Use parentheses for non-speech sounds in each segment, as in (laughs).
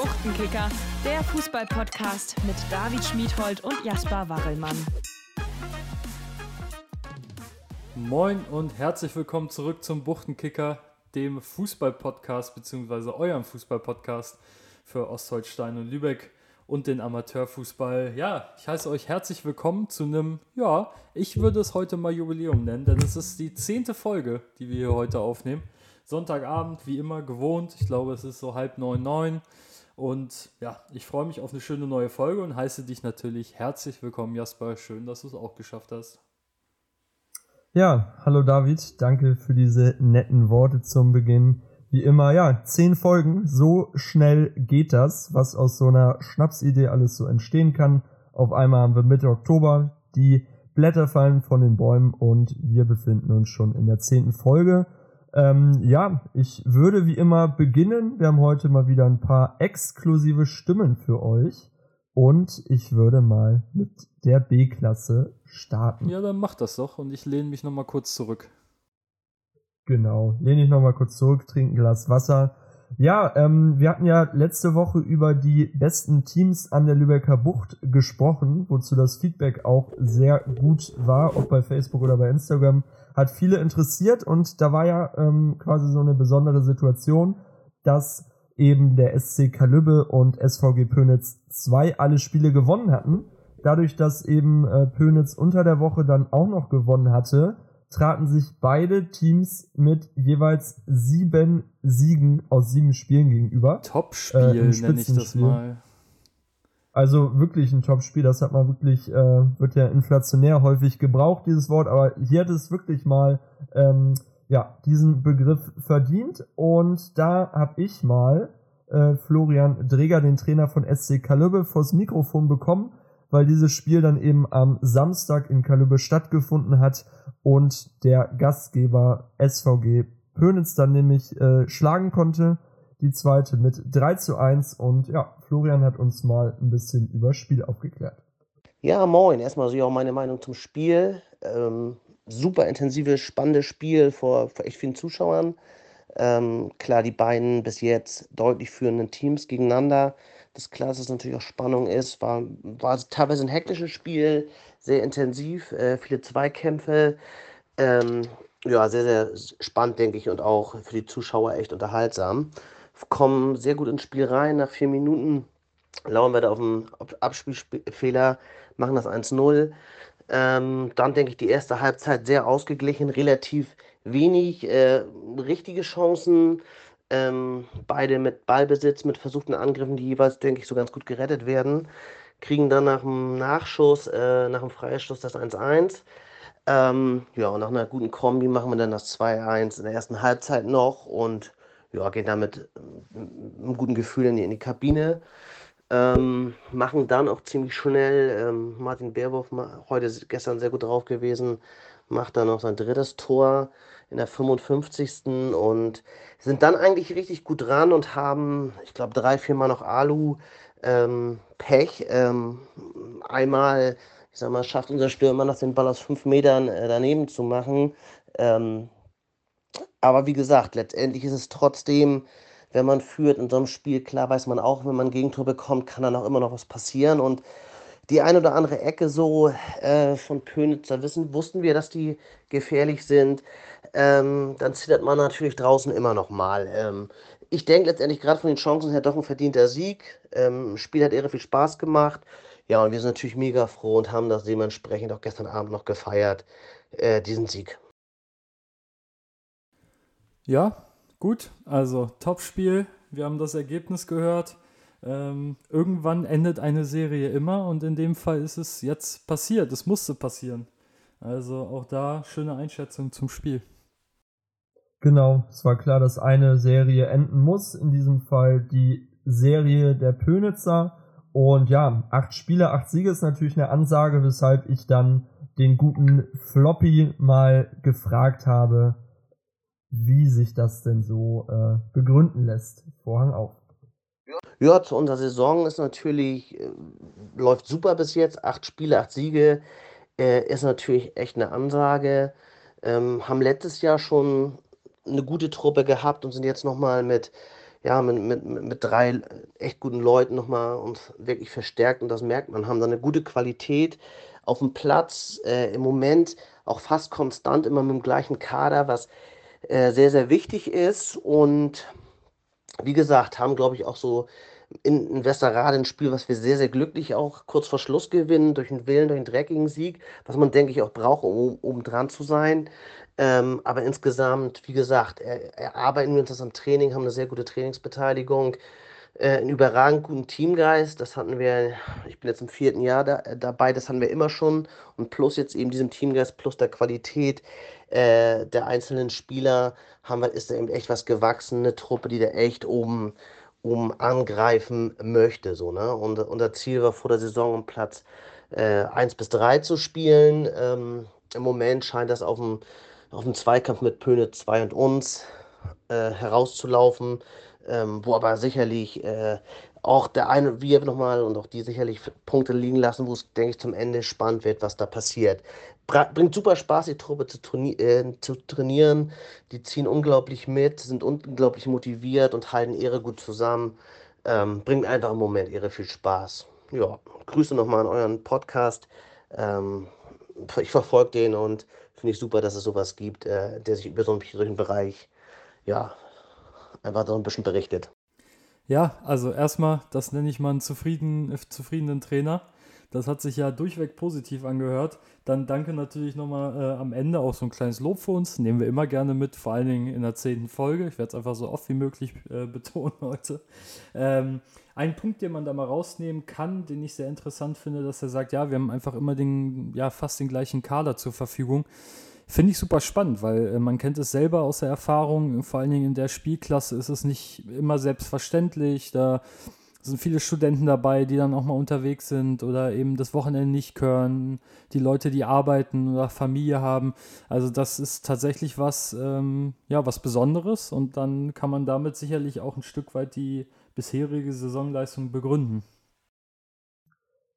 Buchtenkicker, der Fußball-Podcast mit David Schmiedhold und Jasper Warrelmann. Moin und herzlich willkommen zurück zum Buchtenkicker, dem Fußball-Podcast bzw. eurem Fußball-Podcast für Ostholstein und Lübeck und den Amateurfußball. Ja, ich heiße euch herzlich willkommen zu einem, ja, ich würde es heute mal Jubiläum nennen, denn es ist die zehnte Folge, die wir hier heute aufnehmen. Sonntagabend, wie immer, gewohnt. Ich glaube, es ist so halb neun, neun. Und ja, ich freue mich auf eine schöne neue Folge und heiße dich natürlich herzlich willkommen, Jasper. Schön, dass du es auch geschafft hast. Ja, hallo David. Danke für diese netten Worte zum Beginn wie immer, ja, zehn Folgen, so schnell geht das, was aus so einer Schnapsidee alles so entstehen kann. Auf einmal haben wir Mitte Oktober, die Blätter fallen von den Bäumen und wir befinden uns schon in der zehnten Folge. Ähm, ja, ich würde wie immer beginnen. Wir haben heute mal wieder ein paar exklusive Stimmen für euch und ich würde mal mit der B-Klasse starten. Ja, dann mach das doch und ich lehne mich nochmal kurz zurück. Genau. Lehne ich nochmal kurz zurück, trinke ein Glas Wasser. Ja, ähm, wir hatten ja letzte Woche über die besten Teams an der Lübecker Bucht gesprochen, wozu das Feedback auch sehr gut war, ob bei Facebook oder bei Instagram. Hat viele interessiert und da war ja ähm, quasi so eine besondere Situation, dass eben der SC Kalübbe und SVG Pönitz zwei alle Spiele gewonnen hatten. Dadurch, dass eben äh, Pönitz unter der Woche dann auch noch gewonnen hatte, traten sich beide Teams mit jeweils sieben Siegen aus sieben Spielen gegenüber. Topspiel äh, nenne ich das mal. Also wirklich ein Topspiel, das hat man wirklich, äh, wird ja inflationär häufig gebraucht, dieses Wort, aber hier hat es wirklich mal ähm, ja, diesen Begriff verdient. Und da habe ich mal äh, Florian Dreger, den Trainer von SC Kalübbe, vors Mikrofon bekommen, weil dieses Spiel dann eben am Samstag in Kalübbe stattgefunden hat und der Gastgeber SVG Pönitz dann nämlich äh, schlagen konnte. Die zweite mit 3 zu 1 und ja, Florian hat uns mal ein bisschen über das Spiel aufgeklärt. Ja, moin. Erstmal so auch meine Meinung zum Spiel. Ähm, super intensives, spannendes Spiel vor, vor echt vielen Zuschauern. Ähm, klar, die beiden bis jetzt deutlich führenden Teams gegeneinander. Das ist klar, dass es natürlich auch Spannung ist. War, war teilweise ein hektisches Spiel sehr intensiv, äh, viele Zweikämpfe. Ähm, ja, sehr, sehr spannend, denke ich, und auch für die Zuschauer echt unterhaltsam. Kommen sehr gut ins Spiel rein. Nach vier Minuten lauern wir da auf einen Abspielfehler, machen das 1-0. Ähm, dann denke ich, die erste Halbzeit sehr ausgeglichen, relativ wenig äh, richtige Chancen. Ähm, beide mit Ballbesitz, mit versuchten Angriffen, die jeweils, denke ich, so ganz gut gerettet werden kriegen dann nach dem Nachschuss, äh, nach dem Freistoß das 1-1. Ähm, ja, und nach einer guten Kombi machen wir dann das 2-1 in der ersten Halbzeit noch und ja, gehen damit mit einem guten Gefühl in die, in die Kabine. Ähm, machen dann auch ziemlich schnell, ähm, Martin Baerwurf, heute gestern sehr gut drauf gewesen, macht dann noch sein drittes Tor in der 55. und sind dann eigentlich richtig gut dran und haben, ich glaube, drei, vier Mal noch Alu ähm, Pech. Ähm, einmal, ich sag mal, schafft unser Stürmer noch den Ball aus fünf Metern äh, daneben zu machen. Ähm, aber wie gesagt, letztendlich ist es trotzdem, wenn man führt in so einem Spiel, klar weiß man auch, wenn man ein Gegentor bekommt, kann dann auch immer noch was passieren. Und die eine oder andere Ecke so äh, von Pönitzer wissen, wussten wir, dass die gefährlich sind. Ähm, dann zittert man natürlich draußen immer noch mal. Ähm, ich denke letztendlich gerade von den Chancen her doch ein verdienter Sieg. Ähm, Spiel hat irre viel Spaß gemacht. Ja, und wir sind natürlich mega froh und haben das dementsprechend auch gestern Abend noch gefeiert, äh, diesen Sieg. Ja, gut. Also Top-Spiel. Wir haben das Ergebnis gehört. Ähm, irgendwann endet eine Serie immer und in dem Fall ist es jetzt passiert. Es musste passieren. Also auch da schöne Einschätzung zum Spiel. Genau, es war klar, dass eine Serie enden muss. In diesem Fall die Serie der Pönitzer. Und ja, acht Spiele, acht Siege ist natürlich eine Ansage, weshalb ich dann den guten Floppy mal gefragt habe, wie sich das denn so äh, begründen lässt. Vorhang auf. Ja, zu unserer Saison ist natürlich, äh, läuft super bis jetzt. Acht Spiele, acht Siege äh, ist natürlich echt eine Ansage. Ähm, haben letztes Jahr schon eine gute Truppe gehabt und sind jetzt nochmal mit ja, mit, mit, mit drei echt guten Leuten nochmal uns wirklich verstärkt und das merkt man, haben da eine gute Qualität auf dem Platz, äh, im Moment auch fast konstant immer mit dem gleichen Kader, was äh, sehr, sehr wichtig ist und wie gesagt, haben, glaube ich, auch so in, in Westerrade ein Spiel, was wir sehr, sehr glücklich auch kurz vor Schluss gewinnen, durch einen Willen, durch einen dreckigen Sieg, was man, denke ich, auch braucht, um, um dran zu sein. Ähm, aber insgesamt, wie gesagt, er, erarbeiten wir uns das am Training, haben eine sehr gute Trainingsbeteiligung, äh, einen überragend guten Teamgeist. Das hatten wir, ich bin jetzt im vierten Jahr da, äh, dabei, das hatten wir immer schon. Und plus jetzt eben diesem Teamgeist, plus der Qualität äh, der einzelnen Spieler, haben wir, ist da eben echt was gewachsen, eine Truppe, die da echt oben, oben angreifen möchte. So, ne? und unser Ziel war vor der Saison um Platz äh, 1 bis 3 zu spielen. Ähm, Im Moment scheint das auf dem auf dem Zweikampf mit Pöne 2 und uns äh, herauszulaufen, ähm, wo aber sicherlich äh, auch der eine wir nochmal und auch die sicherlich Punkte liegen lassen, wo es, denke ich, zum Ende spannend wird, was da passiert. Bra bringt super Spaß, die Truppe zu, äh, zu, trainieren. Die ziehen unglaublich mit, sind unglaublich motiviert und halten ihre gut zusammen. Ähm, bringt einfach im Moment ihre viel Spaß. Ja, Grüße nochmal an euren Podcast. Ähm, ich verfolge den und finde ich super, dass es sowas gibt, äh, der sich über so einen, solchen Bereich, ja, einfach so ein bisschen berichtet. Ja, also erstmal, das nenne ich mal einen zufrieden, zufriedenen Trainer. Das hat sich ja durchweg positiv angehört. Dann danke natürlich nochmal äh, am Ende auch so ein kleines Lob für uns. Nehmen wir immer gerne mit, vor allen Dingen in der zehnten Folge. Ich werde es einfach so oft wie möglich äh, (laughs) betonen heute. Ähm, ein Punkt, den man da mal rausnehmen kann, den ich sehr interessant finde, dass er sagt, ja, wir haben einfach immer den, ja, fast den gleichen Kader zur Verfügung. Finde ich super spannend, weil äh, man kennt es selber aus der Erfahrung, vor allen Dingen in der Spielklasse ist es nicht immer selbstverständlich. Da sind viele Studenten dabei, die dann auch mal unterwegs sind oder eben das Wochenende nicht können, die Leute, die arbeiten oder Familie haben. Also das ist tatsächlich was, ähm, ja, was Besonderes und dann kann man damit sicherlich auch ein Stück weit die bisherige Saisonleistung begründen.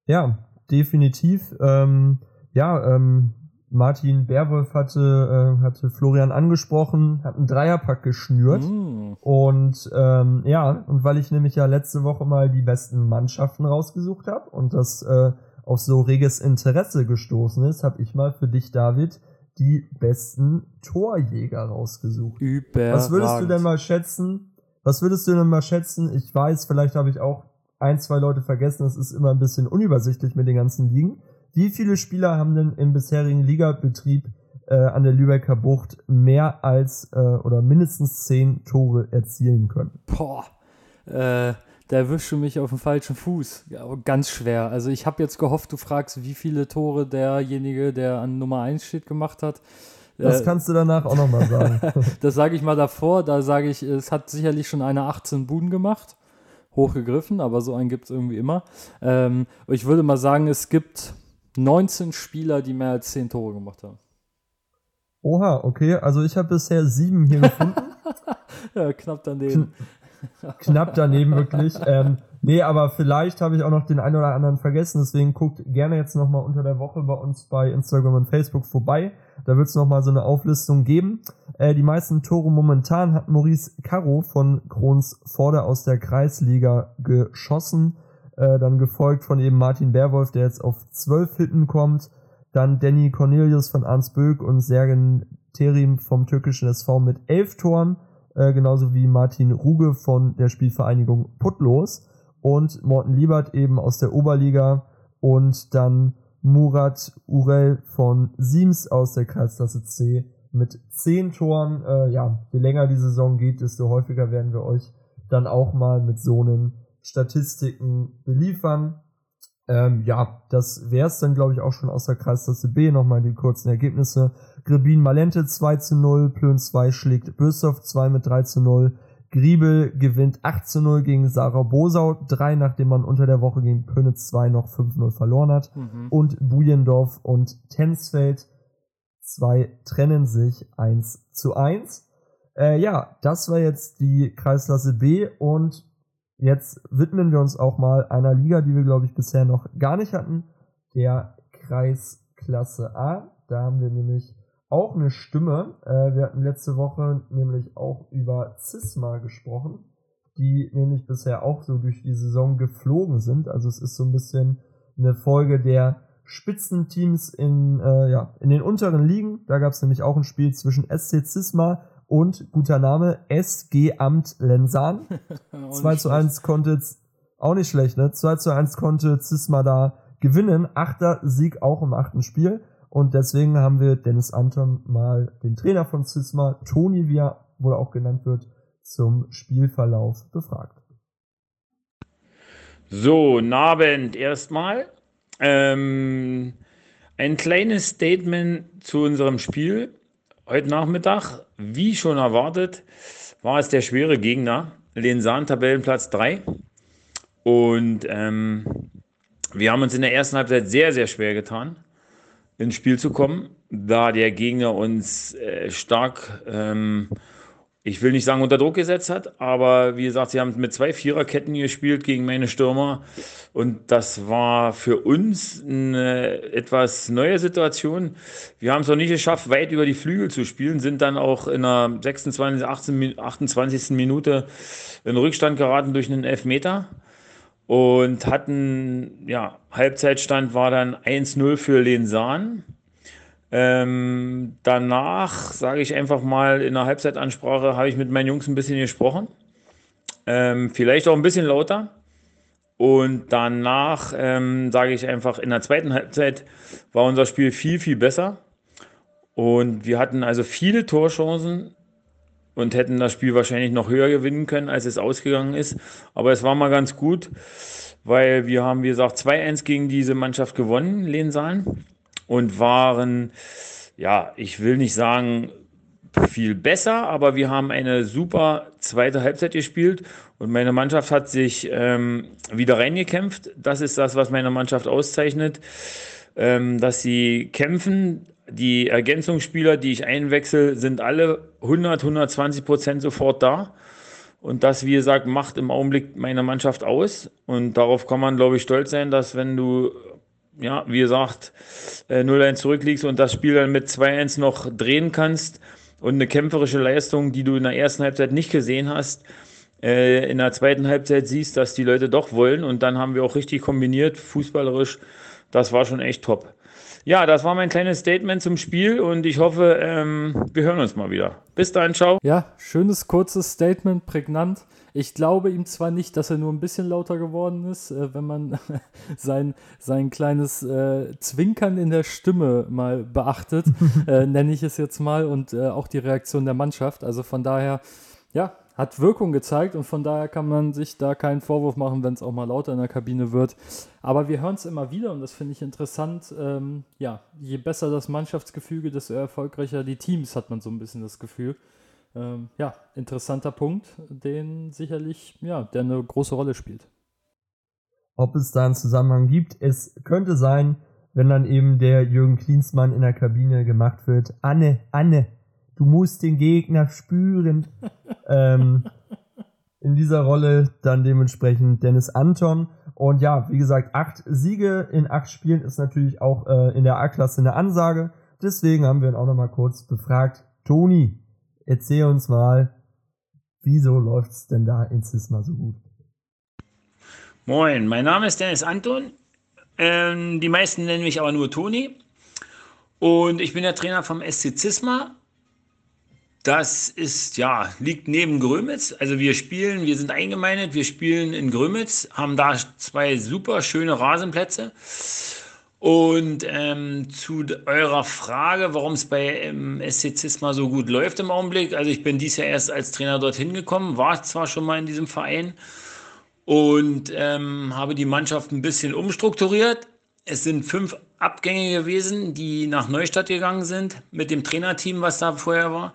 Ja, definitiv. Ähm, ja, ähm, Martin Berwolf hatte, äh, hatte Florian angesprochen, hat einen Dreierpack geschnürt. Mm. Und ähm, ja, und weil ich nämlich ja letzte Woche mal die besten Mannschaften rausgesucht habe und das äh, auf so reges Interesse gestoßen ist, habe ich mal für dich, David, die besten Torjäger rausgesucht. Überragend. Was würdest du denn mal schätzen? Was würdest du denn mal schätzen? Ich weiß, vielleicht habe ich auch ein, zwei Leute vergessen. Es ist immer ein bisschen unübersichtlich mit den ganzen Ligen. Wie viele Spieler haben denn im bisherigen Ligabetrieb äh, an der Lübecker Bucht mehr als äh, oder mindestens zehn Tore erzielen können? Boah, äh, da erwischst du mich auf dem falschen Fuß. Ja, ganz schwer. Also ich habe jetzt gehofft, du fragst, wie viele Tore derjenige, der an Nummer 1 steht, gemacht hat. Das äh, kannst du danach auch nochmal sagen. (laughs) das sage ich mal davor. Da sage ich, es hat sicherlich schon eine 18 Buden gemacht. Hochgegriffen, aber so einen gibt es irgendwie immer. Ähm, ich würde mal sagen, es gibt 19 Spieler, die mehr als 10 Tore gemacht haben. Oha, okay. Also ich habe bisher sieben hier gefunden. (laughs) ja, knapp daneben. Kn knapp daneben wirklich. Ähm, nee, aber vielleicht habe ich auch noch den einen oder anderen vergessen. Deswegen guckt gerne jetzt nochmal unter der Woche bei uns bei Instagram und Facebook vorbei. Da wird es nochmal so eine Auflistung geben. Äh, die meisten Tore momentan hat Maurice Caro von Krons Vorder aus der Kreisliga geschossen äh, dann gefolgt von eben Martin Berwolf, der jetzt auf zwölf Hitten kommt. Dann Danny Cornelius von Arnsböck und Sergen Terim vom türkischen SV mit elf Toren. Äh, genauso wie Martin Ruge von der Spielvereinigung Putlos. Und Morten Liebert eben aus der Oberliga. Und dann Murat Urel von Siems aus der Kreisklasse C mit zehn Toren. Äh, ja, je länger die Saison geht, desto häufiger werden wir euch dann auch mal mit so einem Statistiken beliefern. Ähm, ja, das wäre es dann, glaube ich, auch schon aus der Kreisklasse B. Nochmal die kurzen Ergebnisse. Grebin Malente 2 zu 0, Plön 2 schlägt Bösdorf 2 mit 3 zu 0. Griebel gewinnt 8 zu 0 gegen Sarah Bosau 3, nachdem man unter der Woche gegen Pönitz 2 noch 5-0 verloren hat. Mhm. Und Bujendorf und Tensfeld 2 trennen sich 1 zu 1. Äh, ja, das war jetzt die Kreisklasse B und Jetzt widmen wir uns auch mal einer Liga, die wir, glaube ich, bisher noch gar nicht hatten, der Kreisklasse A. Da haben wir nämlich auch eine Stimme. Äh, wir hatten letzte Woche nämlich auch über Cisma gesprochen. die nämlich bisher auch so durch die Saison geflogen sind. Also es ist so ein bisschen eine Folge der Spitzenteams in, äh, ja, in den unteren Ligen. Da gab es nämlich auch ein Spiel zwischen SC Zisma und guter Name SG Amt Lensan. 2 (laughs) zu 1 konnte auch nicht schlecht, ne? 2 zu 1 konnte Zisma da gewinnen. Achter Sieg auch im achten Spiel. Und deswegen haben wir Dennis Anton mal den Trainer von Zisma, Toni, wie er wohl auch genannt wird, zum Spielverlauf befragt. So, Abend erstmal. Ähm, ein kleines Statement zu unserem Spiel. Heute Nachmittag, wie schon erwartet, war es der schwere Gegner, Lensan Tabellenplatz 3. Und ähm, wir haben uns in der ersten Halbzeit sehr, sehr schwer getan, ins Spiel zu kommen, da der Gegner uns äh, stark ähm, ich will nicht sagen unter Druck gesetzt hat, aber wie gesagt, sie haben mit zwei Viererketten gespielt gegen meine Stürmer und das war für uns eine etwas neue Situation. Wir haben es noch nicht geschafft, weit über die Flügel zu spielen, sind dann auch in der 26, 18, 28. Minute in Rückstand geraten durch einen Elfmeter und hatten, ja, Halbzeitstand war dann 1-0 für Lensan. Ähm, danach, sage ich einfach mal, in der Halbzeitansprache habe ich mit meinen Jungs ein bisschen gesprochen. Ähm, vielleicht auch ein bisschen lauter. Und danach, ähm, sage ich einfach, in der zweiten Halbzeit war unser Spiel viel, viel besser. Und wir hatten also viele Torchancen und hätten das Spiel wahrscheinlich noch höher gewinnen können, als es ausgegangen ist. Aber es war mal ganz gut, weil wir haben, wie gesagt, 2-1 gegen diese Mannschaft gewonnen, Lensahlen und waren, ja, ich will nicht sagen viel besser, aber wir haben eine super zweite Halbzeit gespielt und meine Mannschaft hat sich ähm, wieder reingekämpft. Das ist das, was meine Mannschaft auszeichnet, ähm, dass sie kämpfen. Die Ergänzungsspieler, die ich einwechsel, sind alle 100, 120 Prozent sofort da. Und das, wie gesagt, macht im Augenblick meine Mannschaft aus. Und darauf kann man, glaube ich, stolz sein, dass wenn du ja, wie gesagt, 0-1 äh, zurückliegst und das Spiel dann mit 2-1 noch drehen kannst und eine kämpferische Leistung, die du in der ersten Halbzeit nicht gesehen hast, äh, in der zweiten Halbzeit siehst, dass die Leute doch wollen und dann haben wir auch richtig kombiniert, fußballerisch. Das war schon echt top. Ja, das war mein kleines Statement zum Spiel und ich hoffe, ähm, wir hören uns mal wieder. Bis dahin, ciao. Ja, schönes, kurzes Statement, prägnant. Ich glaube ihm zwar nicht, dass er nur ein bisschen lauter geworden ist, äh, wenn man (laughs) sein, sein kleines äh, Zwinkern in der Stimme mal beachtet, (laughs) äh, nenne ich es jetzt mal, und äh, auch die Reaktion der Mannschaft. Also von daher, ja, hat Wirkung gezeigt und von daher kann man sich da keinen Vorwurf machen, wenn es auch mal lauter in der Kabine wird. Aber wir hören es immer wieder und das finde ich interessant. Ähm, ja, je besser das Mannschaftsgefüge, desto erfolgreicher die Teams, hat man so ein bisschen das Gefühl ähm, ja, interessanter Punkt, den sicherlich, ja, der eine große Rolle spielt. Ob es da einen Zusammenhang gibt, es könnte sein, wenn dann eben der Jürgen Klinsmann in der Kabine gemacht wird, Anne, Anne, du musst den Gegner spüren. (laughs) ähm, in dieser Rolle dann dementsprechend Dennis Anton. Und ja, wie gesagt, acht Siege in acht Spielen ist natürlich auch äh, in der A-Klasse eine Ansage. Deswegen haben wir ihn auch nochmal kurz befragt. Toni, erzähl uns mal, wieso läuft's denn da in Cisma so gut? Moin, mein Name ist Dennis Anton. Ähm, die meisten nennen mich aber nur Toni. Und ich bin der Trainer vom SC Cisma. Das ist, ja, liegt neben Grömitz. Also wir spielen, wir sind eingemeindet, wir spielen in Grömitz, haben da zwei super schöne Rasenplätze. Und ähm, zu eurer Frage, warum es bei ähm, SC Cisma so gut läuft im Augenblick. Also ich bin dies Jahr erst als Trainer dorthin gekommen, war zwar schon mal in diesem Verein und ähm, habe die Mannschaft ein bisschen umstrukturiert. Es sind fünf Abgänge gewesen, die nach Neustadt gegangen sind mit dem Trainerteam, was da vorher war.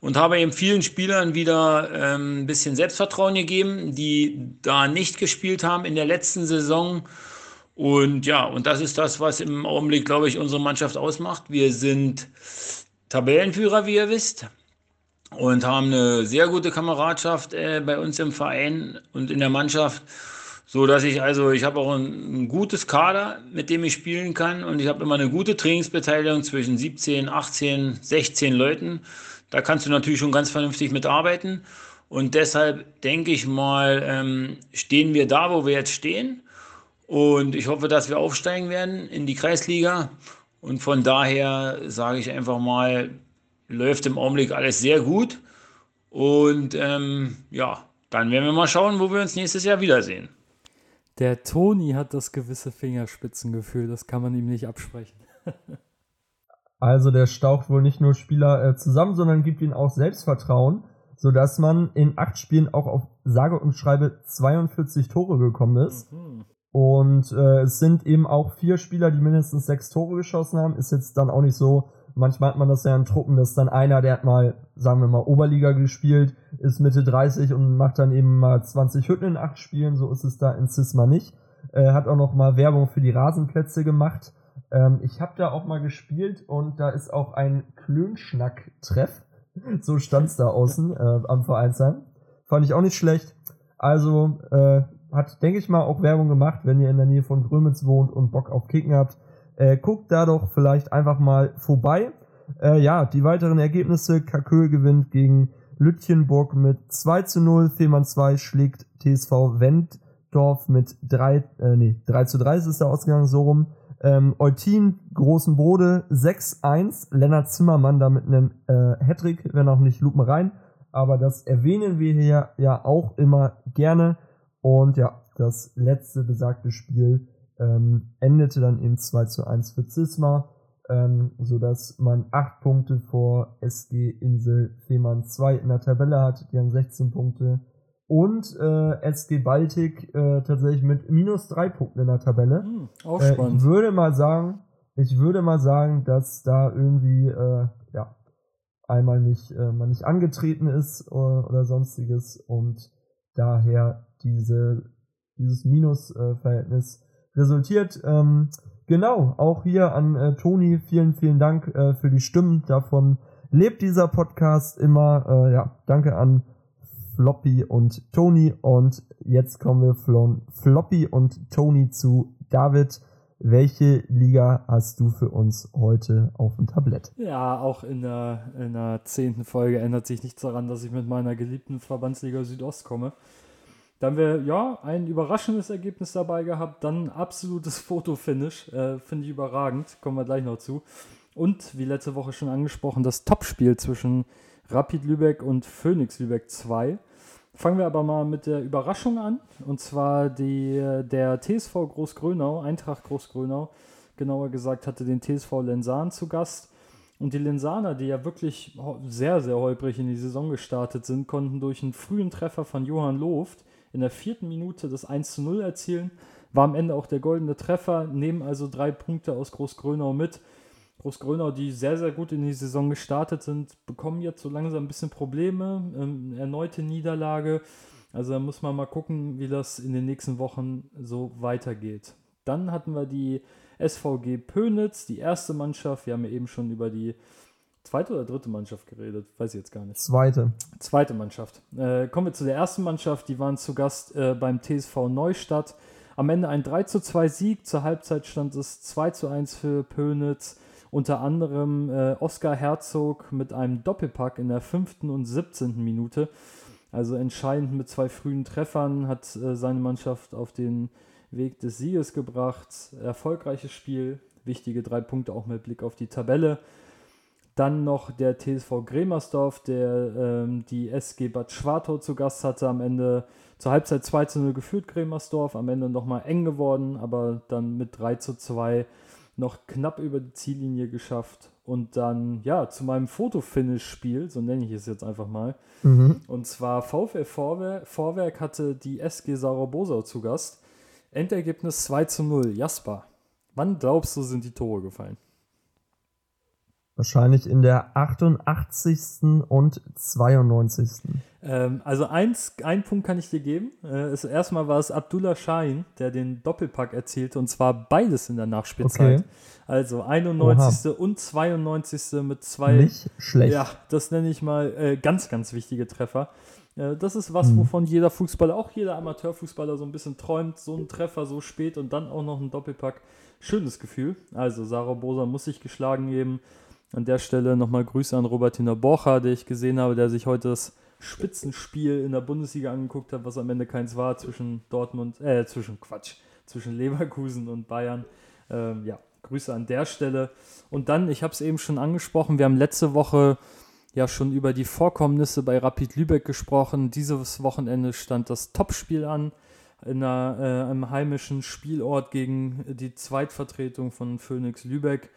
Und habe eben vielen Spielern wieder ähm, ein bisschen Selbstvertrauen gegeben, die da nicht gespielt haben in der letzten Saison und ja, und das ist das, was im Augenblick, glaube ich, unsere Mannschaft ausmacht. Wir sind Tabellenführer, wie ihr wisst, und haben eine sehr gute Kameradschaft äh, bei uns im Verein und in der Mannschaft, so dass ich also, ich habe auch ein, ein, gutes Kader, mit dem ich spielen kann und ich habe immer eine gute Trainingsbeteiligung zwischen 17, 18, 16 Leuten. Da kannst du natürlich schon ganz vernünftig mitarbeiten. Und deshalb denke ich mal, ähm, stehen wir da, wo wir jetzt stehen. Und ich hoffe, dass wir aufsteigen werden in die Kreisliga. Und von daher sage ich einfach mal, läuft im Augenblick alles sehr gut. Und ähm, ja, dann werden wir mal schauen, wo wir uns nächstes Jahr wiedersehen. Der Toni hat das gewisse Fingerspitzengefühl, das kann man ihm nicht absprechen. (laughs) also der staucht wohl nicht nur Spieler äh, zusammen, sondern gibt ihnen auch Selbstvertrauen, sodass man in acht Spielen auch auf sage und schreibe 42 Tore gekommen ist. Mhm. Und äh, es sind eben auch vier Spieler, die mindestens sechs Tore geschossen haben. Ist jetzt dann auch nicht so, manchmal hat man das ja in Truppen, dass dann einer, der hat mal, sagen wir mal, Oberliga gespielt, ist Mitte 30 und macht dann eben mal 20 Hütten in acht Spielen. So ist es da in Cisma nicht. Äh, hat auch noch mal Werbung für die Rasenplätze gemacht. Ähm, ich habe da auch mal gespielt und da ist auch ein Klönschnack-Treff. (laughs) so stand's da außen äh, am Vereinsheim. Fand ich auch nicht schlecht. Also äh, hat, denke ich mal, auch Werbung gemacht, wenn ihr in der Nähe von Grömitz wohnt und Bock auf Kicken habt. Äh, guckt da doch vielleicht einfach mal vorbei. Äh, ja, die weiteren Ergebnisse. Kakö gewinnt gegen Lütchenburg mit 2 zu 0. Fehmarn 2 schlägt TSV Wenddorf mit 3, äh, nee, 3 zu 3 ist der Ausgang so rum. Ähm, Eutin, Großen Bode 6-1. Lennart Zimmermann da mit einem äh, Hattrick, wenn auch nicht Lupen rein. Aber das erwähnen wir hier ja auch immer gerne. Und ja, das letzte besagte Spiel ähm, endete dann eben 2 zu 1 für Zisma, ähm, sodass man 8 Punkte vor SG Insel Fehmarn 2 in der Tabelle hat. Die haben 16 Punkte. Und äh, SG Baltic äh, tatsächlich mit minus 3 Punkten in der Tabelle. Hm, auch äh, spannend. ich würde mal sagen, ich würde mal sagen, dass da irgendwie äh, ja einmal nicht äh, man nicht angetreten ist oder, oder sonstiges und daher diese, dieses Minusverhältnis resultiert. Ähm, genau, auch hier an äh, Toni, vielen, vielen Dank äh, für die Stimmen. Davon lebt dieser Podcast immer. Äh, ja, danke an Floppy und Toni. Und jetzt kommen wir von Floppy und Toni zu David. Welche Liga hast du für uns heute auf dem Tablett? Ja, auch in der, in der zehnten Folge ändert sich nichts daran, dass ich mit meiner geliebten Verbandsliga Südost komme. Da haben wir ja ein überraschendes Ergebnis dabei gehabt, dann absolutes (laughs) Fotofinish, äh, finde ich überragend, kommen wir gleich noch zu. Und wie letzte Woche schon angesprochen, das Topspiel zwischen Rapid Lübeck und Phoenix Lübeck 2. Fangen wir aber mal mit der Überraschung an, und zwar die, der TSV Großgrönau, Eintracht Großgrönau, genauer gesagt, hatte den TSV Lensan zu Gast. Und die Lensaner, die ja wirklich sehr, sehr holprig in die Saison gestartet sind, konnten durch einen frühen Treffer von Johann Loft in der vierten Minute das 1 zu 0 erzielen. War am Ende auch der goldene Treffer, nehmen also drei Punkte aus Großgrönau mit. Großgrönau, die sehr, sehr gut in die Saison gestartet sind, bekommen jetzt so langsam ein bisschen Probleme. Ähm, erneute Niederlage. Also da muss man mal gucken, wie das in den nächsten Wochen so weitergeht. Dann hatten wir die SVG Pönitz, die erste Mannschaft. Wir haben ja eben schon über die zweite oder dritte Mannschaft geredet, weiß ich jetzt gar nicht. Zweite. Zweite Mannschaft. Äh, kommen wir zu der ersten Mannschaft, die waren zu Gast äh, beim TSV Neustadt. Am Ende ein 3 zu 2 Sieg, zur Halbzeit stand es 2 zu 1 für Pönitz. Unter anderem äh, Oskar Herzog mit einem Doppelpack in der fünften und 17. Minute. Also entscheidend mit zwei frühen Treffern hat äh, seine Mannschaft auf den Weg des Sieges gebracht. Erfolgreiches Spiel, wichtige drei Punkte auch mit Blick auf die Tabelle. Dann noch der TSV Gremersdorf, der ähm, die SG Bad Schwartau zu Gast hatte. Am Ende zur Halbzeit 2 zu 0 geführt, Gremersdorf. Am Ende nochmal eng geworden, aber dann mit 3 zu 2 noch knapp über die Ziellinie geschafft. Und dann, ja, zu meinem Fotofinish-Spiel, so nenne ich es jetzt einfach mal. Mhm. Und zwar VfL Vorwerk, Vorwerk hatte die SG Sarabosau zu Gast. Endergebnis 2 zu 0. Jasper, wann glaubst du, sind die Tore gefallen? Wahrscheinlich in der 88. und 92. Ähm, also eins, einen Punkt kann ich dir geben. Äh, es, erstmal war es Abdullah Shahin, der den Doppelpack erzielte und zwar beides in der Nachspielzeit. Okay. Also 91. Oha. und 92. mit zwei. Nicht schlecht. Ja, das nenne ich mal äh, ganz, ganz wichtige Treffer. Äh, das ist was, hm. wovon jeder Fußballer, auch jeder Amateurfußballer so ein bisschen träumt. So ein Treffer so spät und dann auch noch ein Doppelpack. Schönes Gefühl. Also Sarah Bosa muss sich geschlagen geben. An der Stelle nochmal Grüße an Robertina Borcher, der ich gesehen habe, der sich heute das Spitzenspiel in der Bundesliga angeguckt habe, was am Ende keins war zwischen Dortmund, äh, zwischen Quatsch, zwischen Leverkusen und Bayern. Ähm, ja, Grüße an der Stelle. Und dann, ich habe es eben schon angesprochen, wir haben letzte Woche ja schon über die Vorkommnisse bei Rapid Lübeck gesprochen. Dieses Wochenende stand das Topspiel an in einer, äh, einem heimischen Spielort gegen die Zweitvertretung von Phoenix Lübeck.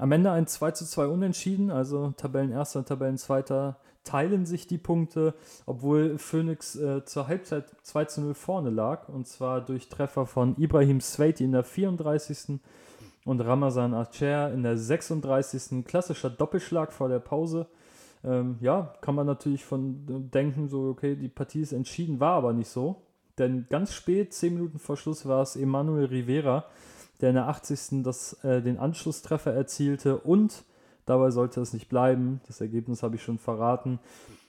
Am Ende ein 2 zu 2 Unentschieden, also Tabellenerster und Tabellenzweiter teilen sich die Punkte, obwohl Phoenix äh, zur Halbzeit 2 zu 0 vorne lag und zwar durch Treffer von Ibrahim Sveiti in der 34. und Ramazan Acher in der 36. Klassischer Doppelschlag vor der Pause. Ähm, ja, kann man natürlich von äh, denken, so, okay, die Partie ist entschieden, war aber nicht so. Denn ganz spät, 10 Minuten vor Schluss, war es Emanuel Rivera, der in der 80. Das, äh, den Anschlusstreffer erzielte und dabei sollte es nicht bleiben. Das Ergebnis habe ich schon verraten.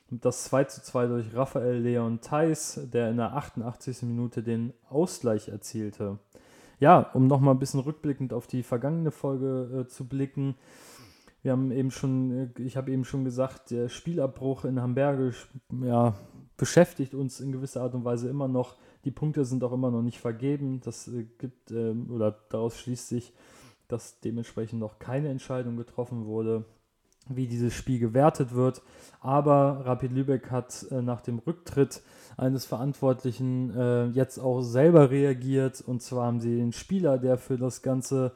Das 2 zu 2 durch Raphael Leon Theis, der in der 88. Minute den Ausgleich erzielte. Ja, um nochmal ein bisschen rückblickend auf die vergangene Folge äh, zu blicken. Wir haben eben schon, äh, ich habe eben schon gesagt, der Spielabbruch in Hamburg ja, beschäftigt uns in gewisser Art und Weise immer noch. Die Punkte sind auch immer noch nicht vergeben. Das äh, gibt, äh, oder daraus schließt sich, dass dementsprechend noch keine Entscheidung getroffen wurde, wie dieses Spiel gewertet wird. Aber Rapid Lübeck hat äh, nach dem Rücktritt eines Verantwortlichen äh, jetzt auch selber reagiert. Und zwar haben sie den Spieler, der für das Ganze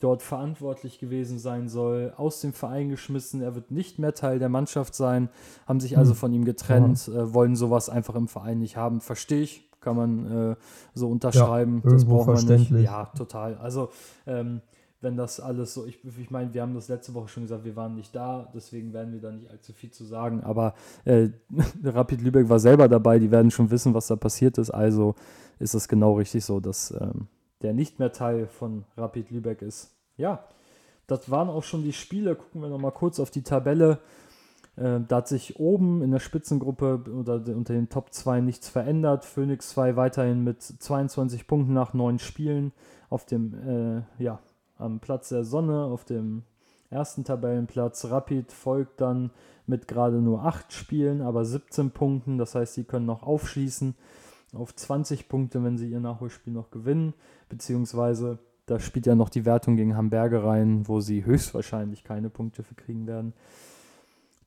dort verantwortlich gewesen sein soll, aus dem Verein geschmissen. Er wird nicht mehr Teil der Mannschaft sein, haben sich also hm. von ihm getrennt, äh, wollen sowas einfach im Verein nicht haben. Verstehe ich, kann man äh, so unterschreiben. Ja, das braucht man nicht. Ja, total. Also, ähm, wenn das alles so, ich, ich meine, wir haben das letzte Woche schon gesagt, wir waren nicht da, deswegen werden wir da nicht allzu viel zu sagen, aber äh, (laughs) Rapid Lübeck war selber dabei, die werden schon wissen, was da passiert ist, also ist es genau richtig so, dass ähm, der nicht mehr Teil von Rapid Lübeck ist. Ja, das waren auch schon die Spiele. Gucken wir nochmal kurz auf die Tabelle. Äh, da hat sich oben in der Spitzengruppe oder unter den Top 2 nichts verändert. Phoenix 2 weiterhin mit 22 Punkten nach 9 Spielen auf dem, äh, ja, am Platz der Sonne, auf dem ersten Tabellenplatz. Rapid folgt dann mit gerade nur 8 Spielen, aber 17 Punkten. Das heißt, sie können noch aufschließen auf 20 Punkte, wenn sie ihr Nachholspiel noch gewinnen, beziehungsweise da spielt ja noch die Wertung gegen Hamburger rein, wo sie höchstwahrscheinlich keine Punkte für kriegen werden.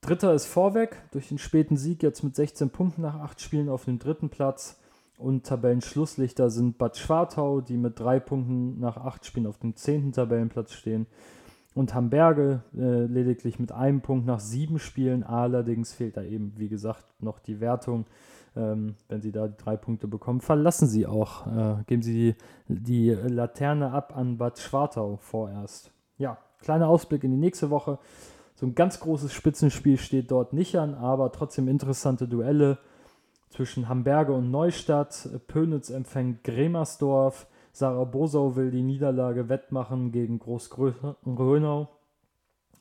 Dritter ist Vorweg, durch den späten Sieg jetzt mit 16 Punkten nach 8 Spielen auf dem dritten Platz. Und Tabellenschlusslichter sind Bad Schwartau, die mit 3 Punkten nach 8 Spielen auf dem 10. Tabellenplatz stehen. Und Hamburge äh, lediglich mit einem Punkt nach 7 Spielen. Allerdings fehlt da eben, wie gesagt, noch die Wertung ähm, wenn sie da die drei Punkte bekommen, verlassen sie auch, äh, geben sie die, die Laterne ab an Bad Schwartau vorerst. Ja, kleiner Ausblick in die nächste Woche. So ein ganz großes Spitzenspiel steht dort nicht an, aber trotzdem interessante Duelle zwischen Hamburger und Neustadt. Pönitz empfängt Gremersdorf. Sarah Bosau will die Niederlage wettmachen gegen Großgrönau.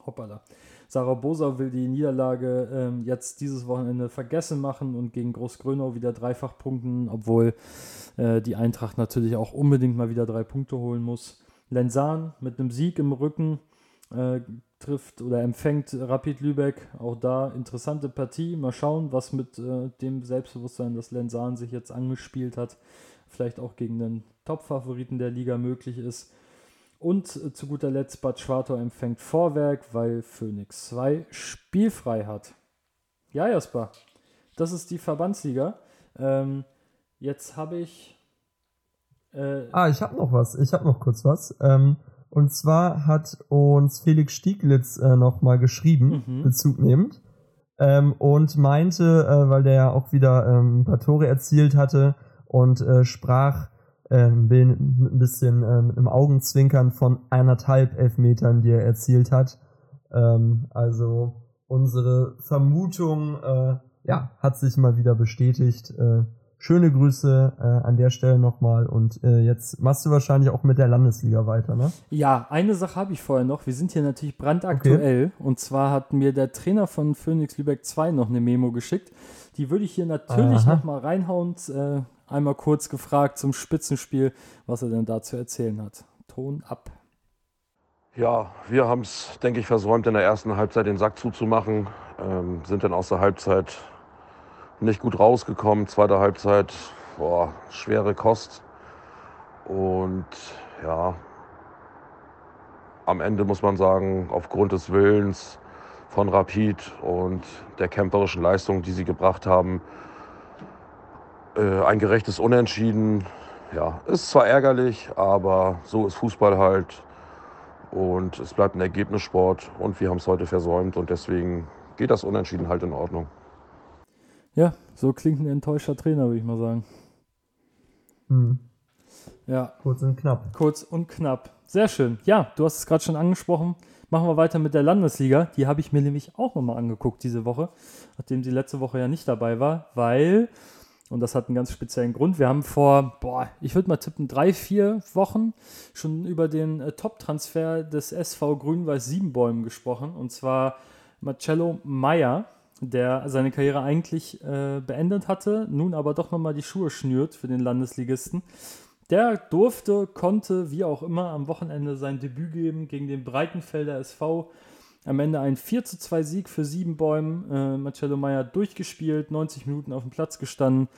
Hoppala. Sarah Bosa will die Niederlage ähm, jetzt dieses Wochenende vergessen machen und gegen Großgrönau wieder dreifach punkten, obwohl äh, die Eintracht natürlich auch unbedingt mal wieder drei Punkte holen muss. Lenzahn mit einem Sieg im Rücken äh, trifft oder empfängt Rapid Lübeck. Auch da interessante Partie. Mal schauen, was mit äh, dem Selbstbewusstsein, das Lenzahn sich jetzt angespielt hat, vielleicht auch gegen den Top-Favoriten der Liga möglich ist. Und äh, zu guter Letzt Bad Schwartau empfängt Vorwerk, weil Phoenix 2 spielfrei hat. Ja, Jasper, das ist die Verbandsliga. Ähm, jetzt habe ich. Äh, ah, ich habe noch was. Ich habe noch kurz was. Ähm, und zwar hat uns Felix Stieglitz äh, nochmal geschrieben, mhm. Bezug nehmend. Ähm, und meinte, äh, weil der ja auch wieder ähm, ein paar Tore erzielt hatte und äh, sprach ähm, ein bisschen äh, mit einem Augenzwinkern von eineinhalb Elfmetern, die er erzielt hat. Ähm, also unsere Vermutung äh, ja, hat sich mal wieder bestätigt. Schöne Grüße äh, an der Stelle nochmal. Und äh, jetzt machst du wahrscheinlich auch mit der Landesliga weiter, ne? Ja, eine Sache habe ich vorher noch. Wir sind hier natürlich brandaktuell. Okay. Und zwar hat mir der Trainer von Phoenix Lübeck 2 noch eine Memo geschickt. Die würde ich hier natürlich nochmal reinhauen. Äh, einmal kurz gefragt zum Spitzenspiel, was er denn da zu erzählen hat. Ton ab. Ja, wir haben es, denke ich, versäumt, in der ersten Halbzeit den Sack zuzumachen. Ähm, sind dann aus der Halbzeit nicht gut rausgekommen. Zweite Halbzeit, boah, schwere Kost. Und ja, am Ende muss man sagen, aufgrund des Willens von Rapid und der kämpferischen Leistung, die sie gebracht haben, äh, ein gerechtes Unentschieden. Ja, ist zwar ärgerlich, aber so ist Fußball halt. Und es bleibt ein Ergebnissport und wir haben es heute versäumt und deswegen geht das Unentschieden halt in Ordnung. Ja, so klingt ein enttäuschter Trainer, würde ich mal sagen. Hm. Ja. Kurz und knapp. Kurz und knapp. Sehr schön. Ja, du hast es gerade schon angesprochen. Machen wir weiter mit der Landesliga. Die habe ich mir nämlich auch nochmal angeguckt diese Woche, nachdem sie letzte Woche ja nicht dabei war, weil und das hat einen ganz speziellen Grund. Wir haben vor, boah, ich würde mal tippen, drei, vier Wochen schon über den äh, Top-Transfer des SV Grün-Weiß Siebenbäumen gesprochen. Und zwar Marcello Meyer, der seine Karriere eigentlich äh, beendet hatte, nun aber doch nochmal die Schuhe schnürt für den Landesligisten. Der durfte, konnte, wie auch immer, am Wochenende sein Debüt geben gegen den Breitenfelder SV am Ende ein 4 zu 2 Sieg für Siebenbäumen. Äh, Marcello Meyer durchgespielt, 90 Minuten auf dem Platz gestanden.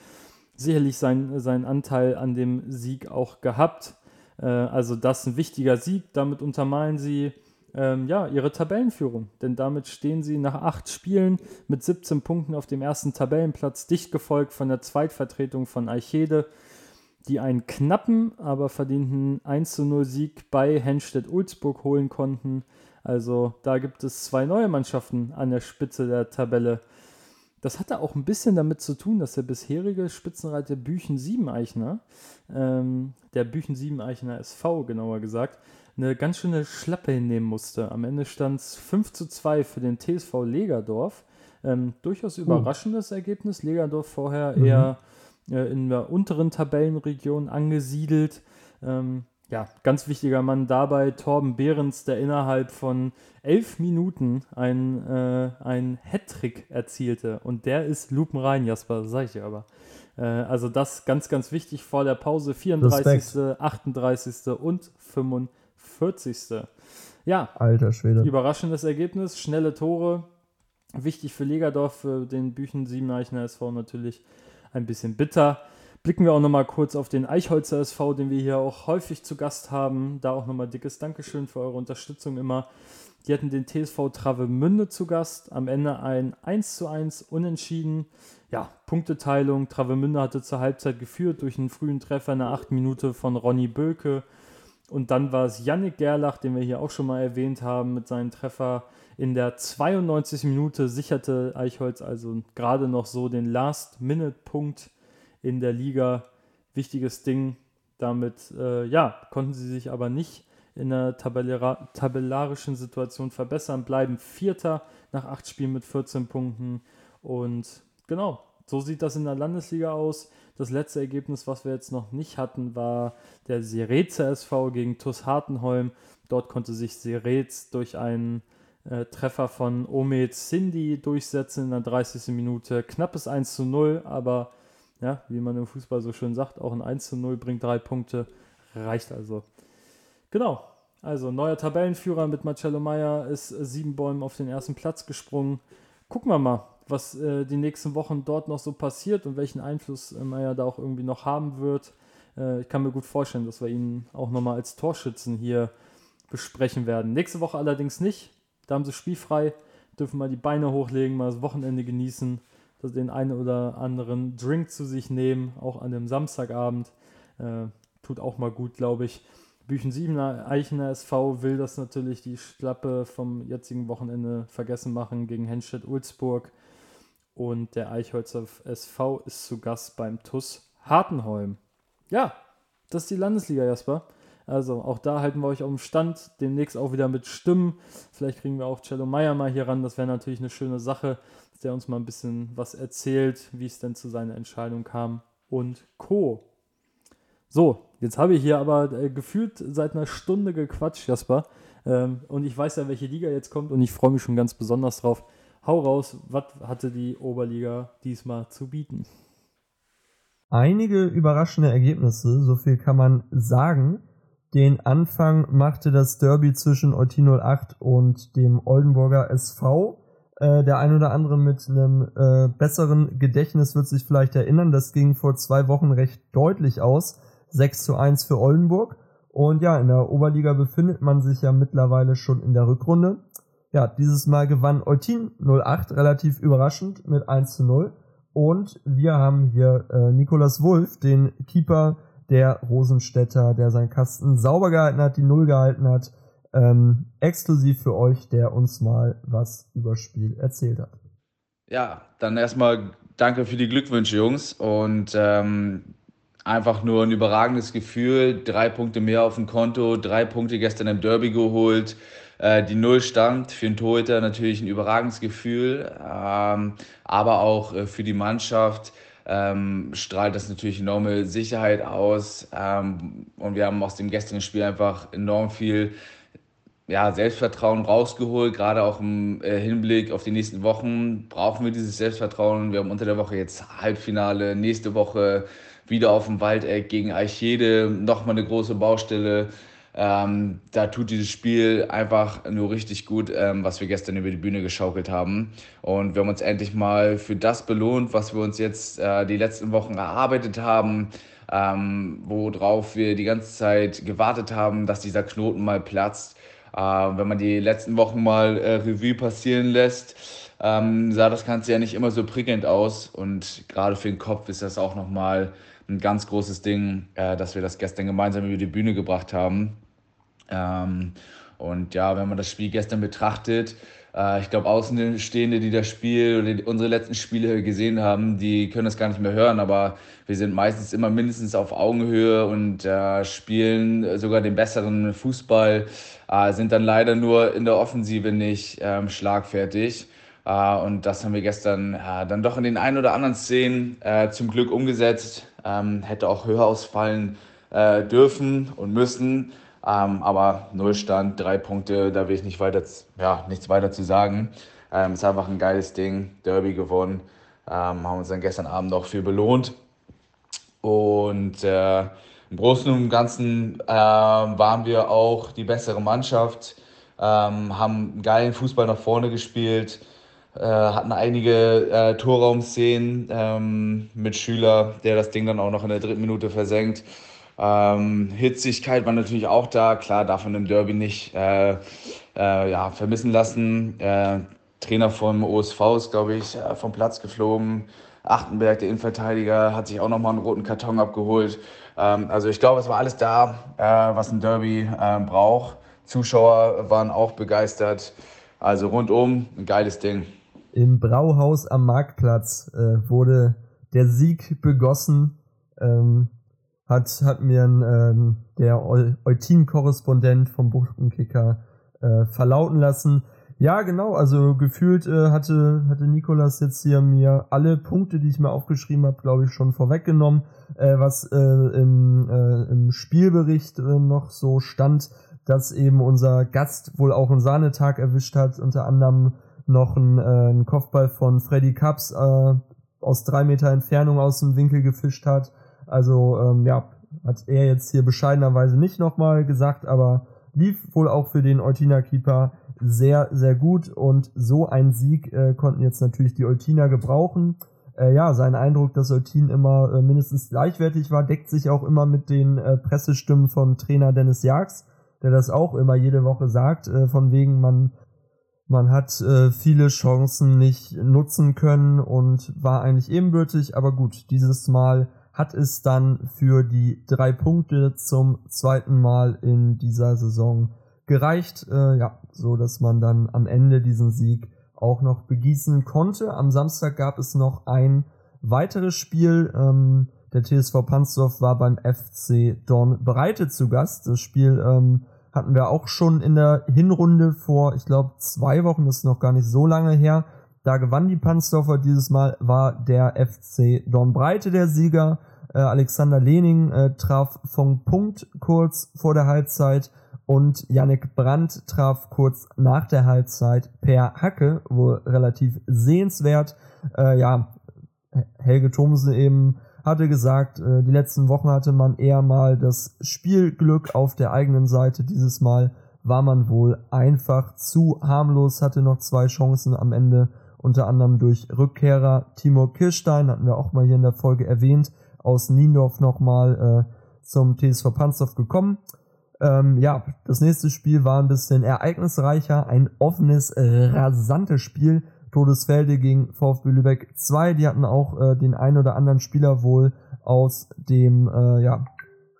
Sicherlich sein, seinen Anteil an dem Sieg auch gehabt. Äh, also das ein wichtiger Sieg. Damit untermalen sie ähm, ja, ihre Tabellenführung. Denn damit stehen sie nach acht Spielen mit 17 Punkten auf dem ersten Tabellenplatz, dicht gefolgt von der Zweitvertretung von Eichede, die einen knappen, aber verdienten 1 zu 0 Sieg bei Henstedt-Ulzburg holen konnten. Also da gibt es zwei neue Mannschaften an der Spitze der Tabelle. Das hatte auch ein bisschen damit zu tun, dass der bisherige Spitzenreiter Büchen Siebeneichner, ähm, der Büchen Siebeneichner SV genauer gesagt, eine ganz schöne Schlappe hinnehmen musste. Am Ende stand es 5 zu 2 für den TSV Legerdorf. Ähm, durchaus überraschendes Ergebnis. Legerdorf vorher mhm. eher äh, in der unteren Tabellenregion angesiedelt. Ähm, ja, ganz wichtiger Mann dabei, Torben Behrens, der innerhalb von elf Minuten ein, äh, ein Hattrick erzielte. Und der ist lupenrein, Jasper, sag ich dir aber. Äh, also das ganz, ganz wichtig vor der Pause. 34., Respekt. 38. und 45. Ja, alter Schwede. Überraschendes Ergebnis, schnelle Tore. Wichtig für Legerdorf, für den Büchen Siebeneichner SV natürlich ein bisschen bitter. Blicken wir auch nochmal kurz auf den Eichholzer SV, den wir hier auch häufig zu Gast haben. Da auch nochmal dickes Dankeschön für eure Unterstützung immer. Die hatten den TSV Travemünde zu Gast. Am Ende ein 1 zu 1 Unentschieden. Ja, Punkteteilung. Travemünde hatte zur Halbzeit geführt durch einen frühen Treffer in der 8 Minute von Ronny Böke. Und dann war es Yannick Gerlach, den wir hier auch schon mal erwähnt haben, mit seinem Treffer in der 92 Minute sicherte Eichholz also gerade noch so den Last-Minute-Punkt in der Liga. Wichtiges Ding. Damit äh, ja, konnten sie sich aber nicht in der tabellarischen Situation verbessern, bleiben Vierter nach acht Spielen mit 14 Punkten. Und genau, so sieht das in der Landesliga aus. Das letzte Ergebnis, was wir jetzt noch nicht hatten, war der Sereze SV gegen TuS Hartenholm. Dort konnte sich Serez durch einen äh, Treffer von Omed Cindy durchsetzen in der 30. Minute. Knappes 1 zu 0, aber ja, wie man im Fußball so schön sagt, auch ein 1 zu 0 bringt drei Punkte, reicht also. Genau, also neuer Tabellenführer mit Marcello Meyer ist sieben Bäumen auf den ersten Platz gesprungen. Gucken wir mal, was äh, die nächsten Wochen dort noch so passiert und welchen Einfluss äh, Meyer da auch irgendwie noch haben wird. Äh, ich kann mir gut vorstellen, dass wir ihn auch nochmal als Torschützen hier besprechen werden. Nächste Woche allerdings nicht. Da haben sie spielfrei, dürfen mal die Beine hochlegen, mal das Wochenende genießen den einen oder anderen Drink zu sich nehmen, auch an dem Samstagabend. Äh, tut auch mal gut, glaube ich. Büchen 7 Eichener SV will das natürlich die Schlappe vom jetzigen Wochenende vergessen machen gegen Henstedt-Ulzburg. Und der Eichholzer SV ist zu Gast beim TUS Hartenholm. Ja, das ist die Landesliga, Jasper. Also auch da halten wir euch auf dem Stand. Demnächst auch wieder mit Stimmen. Vielleicht kriegen wir auch Cello Meyer mal hier ran. Das wäre natürlich eine schöne Sache der uns mal ein bisschen was erzählt, wie es denn zu seiner Entscheidung kam und Co. So, jetzt habe ich hier aber äh, gefühlt seit einer Stunde gequatscht, Jasper. Ähm, und ich weiß ja, welche Liga jetzt kommt und ich freue mich schon ganz besonders drauf. Hau raus, was hatte die Oberliga diesmal zu bieten? Einige überraschende Ergebnisse, so viel kann man sagen. Den Anfang machte das Derby zwischen Eutin 08 und dem Oldenburger SV Äh, der ein oder andere mit einem äh, besseren Gedächtnis wird sich vielleicht erinnern, das ging vor zwei Wochen recht deutlich aus. 6 zu 1 für Oldenburg. Und ja, in der Oberliga befindet man sich ja mittlerweile schon in der Rückrunde. Ja, dieses Mal gewann Eutin 08 relativ überraschend mit 1 zu 0. Und wir haben hier äh, Nikolas Wulff, den Keeper der Rosenstädter, der seinen Kasten sauber gehalten hat, die Null gehalten hat. Ähm, exklusiv für euch, der uns mal was über Spiel erzählt hat. Ja, dann erstmal danke für die Glückwünsche, Jungs. Und ähm, einfach nur ein überragendes Gefühl. Drei Punkte mehr auf dem Konto, drei Punkte gestern im Derby geholt. Äh, die Null stammt für den Torhüter natürlich ein überragendes Gefühl, ähm, aber auch äh, für die Mannschaft ähm, strahlt das natürlich enorme Sicherheit aus. Ähm, und wir haben aus dem gestrigen Spiel einfach enorm viel ja, Selbstvertrauen rausgeholt, gerade auch im äh, Hinblick auf die nächsten Wochen brauchen wir dieses Selbstvertrauen. Wir haben unter der Woche jetzt Halbfinale, nächste Woche wieder auf dem Waldeck gegen Eichede, nochmal eine große Baustelle. Ähm, da tut dieses Spiel einfach nur richtig gut, ähm, was wir gestern über die Bühne geschaukelt haben. Und wir haben uns endlich mal für das belohnt, was wir uns jetzt äh, die letzten Wochen erarbeitet haben, ähm, worauf wir die ganze Zeit gewartet haben, dass dieser Knoten mal platzt. Äh, wenn man die letzten Wochen mal äh, Revue passieren lässt, ähm, sah das Ganze ja nicht immer so prickelnd aus. Und gerade für den Kopf ist das auch nochmal ein ganz großes Ding, äh, dass wir das gestern gemeinsam über die Bühne gebracht haben. Ähm, und ja, wenn man das Spiel gestern betrachtet, äh, ich glaube, Außenstehende, die das Spiel oder die, unsere letzten Spiele gesehen haben, die können das gar nicht mehr hören, aber wir sind meistens immer mindestens auf Augenhöhe und äh, spielen sogar den besseren Fußball, äh, sind dann leider nur in der Offensive nicht ähm, schlagfertig. Uh, und das haben wir gestern dann doch in den ein oder anderen Szenen uh, zum Glück umgesetzt. Um, ähm, hätte auch höher ausfallen dürfen und müssen. Ähm, aber Nullstand, drei Punkte, da will ich nicht weiter, ja, nichts weiter zu sagen. Ähm, ist einfach ein geiles Ding, Derby gewonnen, ähm, haben uns dann gestern Abend auch viel belohnt. Und äh, im Großen und Ganzen äh, waren wir auch die bessere Mannschaft, ähm, haben geilen Fußball nach vorne gespielt, äh, hatten einige äh, Torraumszenen ähm, mit Schüler, der das Ding dann auch noch in der dritten Minute versenkt. Ähm, Hitzigkeit war natürlich auch da. Klar, darf man im Derby nicht äh, äh, ja, vermissen lassen. Äh, Trainer vom OSV ist, glaube ich, äh, vom Platz geflogen. Achtenberg, der Innenverteidiger, hat sich auch nochmal einen roten Karton abgeholt. Ähm, also ich glaube, es war alles da, äh, was ein Derby ähm, braucht. Zuschauer waren auch begeistert. Also rundum ein geiles Ding. Im Brauhaus am Marktplatz äh, wurde der Sieg begossen. Ähm, hat, hat mir ähm, der Eutin-Korrespondent vom Buchtenkicker äh, verlauten lassen. Ja, genau, also gefühlt äh, hatte, hatte Nikolas jetzt hier mir alle Punkte, die ich mir aufgeschrieben habe, glaube ich, schon vorweggenommen. Äh, was äh, im, äh, im Spielbericht äh, noch so stand, dass eben unser Gast wohl auch einen Sahnetag erwischt hat, unter anderem noch äh, ein Kopfball von Freddy Cups äh, aus drei Meter Entfernung aus dem Winkel gefischt hat also ähm, ja, hat er jetzt hier bescheidenerweise nicht nochmal gesagt, aber lief wohl auch für den Eutiner Keeper sehr, sehr gut und so ein Sieg äh, konnten jetzt natürlich die Eutiner gebrauchen. Äh, ja, sein Eindruck, dass Eutin immer äh, mindestens gleichwertig war, deckt sich auch immer mit den äh, Pressestimmen von Trainer Dennis Jags, der das auch immer jede Woche sagt, äh, von wegen man man hat äh, viele Chancen nicht nutzen können und war eigentlich ebenbürtig, aber gut, dieses Mal hat es dann für die drei Punkte zum zweiten Mal in dieser Saison gereicht, äh, ja, so dass man dann am Ende diesen Sieg auch noch begießen konnte. Am Samstag gab es noch ein weiteres Spiel. Ähm, der TSV Panzdorf war beim FC Dorn Breite zu Gast. Das Spiel ähm, hatten wir auch schon in der Hinrunde vor, ich glaube, zwei Wochen, das ist noch gar nicht so lange her. Da gewann die Pansdorfer. Dieses Mal war der FC Dornbreite der Sieger. Äh, Alexander Lening äh, traf von Punkt kurz vor der Halbzeit und Yannick Brandt traf kurz nach der Halbzeit per Hacke, wohl relativ sehenswert. Äh, ja, Helge Thomsen eben hatte gesagt, äh, die letzten Wochen hatte man eher mal das Spielglück auf der eigenen Seite. Dieses Mal war man wohl einfach zu harmlos, hatte noch zwei Chancen am Ende, unter anderem durch Rückkehrer Timur Kirstein, hatten wir auch mal hier in der Folge erwähnt, aus Niendorf nochmal äh, zum TSV Panzdorf gekommen. Ähm, ja, das nächste Spiel war ein bisschen ereignisreicher, ein offenes, äh, rasantes Spiel. Todesfelde gegen VfB Lübeck 2. Die hatten auch äh, den ein oder anderen Spieler wohl aus dem äh, ja,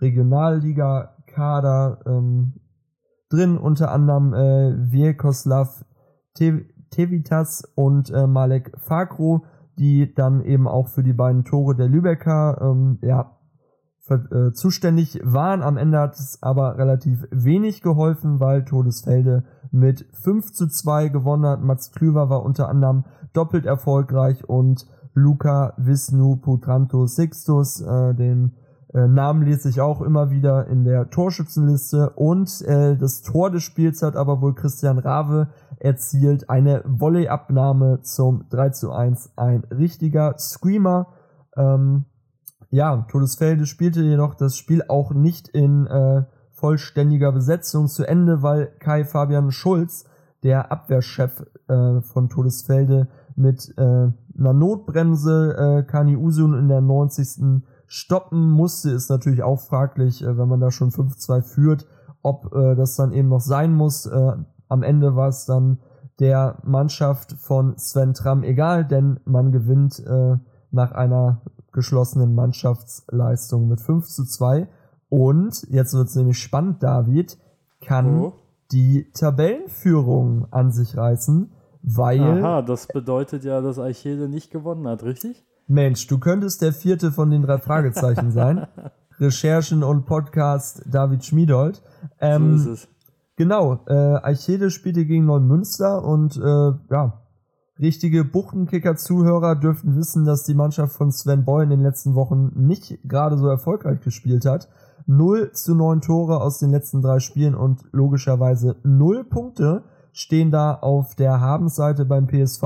Regionalliga-Kader ähm, drin, unter anderem äh, Vjekoslav Tevitas und äh, Malek Fakro, die dann eben auch für die beiden Tore der Lübecker ähm, ja, äh, zuständig waren. Am Ende hat es aber relativ wenig geholfen, weil Todesfelde mit 5 zu 2 gewonnen hat. Mats Klüver war unter anderem doppelt erfolgreich und Luca Visnu Putranto Sixtus, äh, den äh, Namen lese ich auch immer wieder in der Torschützenliste. Und äh, das Tor des Spiels hat aber wohl Christian Rave erzielt. Eine Volleyabnahme zum 3 zu 1. Ein richtiger Screamer. Ähm, ja, Todesfelde spielte jedoch das Spiel auch nicht in äh, vollständiger Besetzung zu Ende, weil Kai Fabian Schulz, der Abwehrchef äh, von Todesfelde, mit äh, einer Notbremse äh, Kani Usun in der 90. stoppen musste, ist natürlich auch fraglich, äh, wenn man da schon 5-2 führt, ob äh, das dann eben noch sein muss. Äh, am Ende war es dann der Mannschaft von Sven Tramm egal, denn man gewinnt nach einer geschlossenen Mannschaftsleistung mit 5 zu 2. Und jetzt wird es nämlich spannend, David kann oh. die Tabellenführung an sich reißen, weil. Aha, das bedeutet ja, dass Eichede nicht gewonnen hat, richtig? Mensch, du könntest der vierte von den drei Fragezeichen sein. (laughs) Recherchen und Podcast David Schmiedold. Ähm, so ist es. Genau, äh, Eichede spielte gegen Neumünster und äh, ja, Richtige Buchtenkicker-Zuhörer dürften wissen, dass die Mannschaft von Sven Boy in den letzten Wochen nicht gerade so erfolgreich gespielt hat. 0 zu 9 Tore aus den letzten drei Spielen und logischerweise 0 Punkte stehen da auf der Habensseite beim PSV.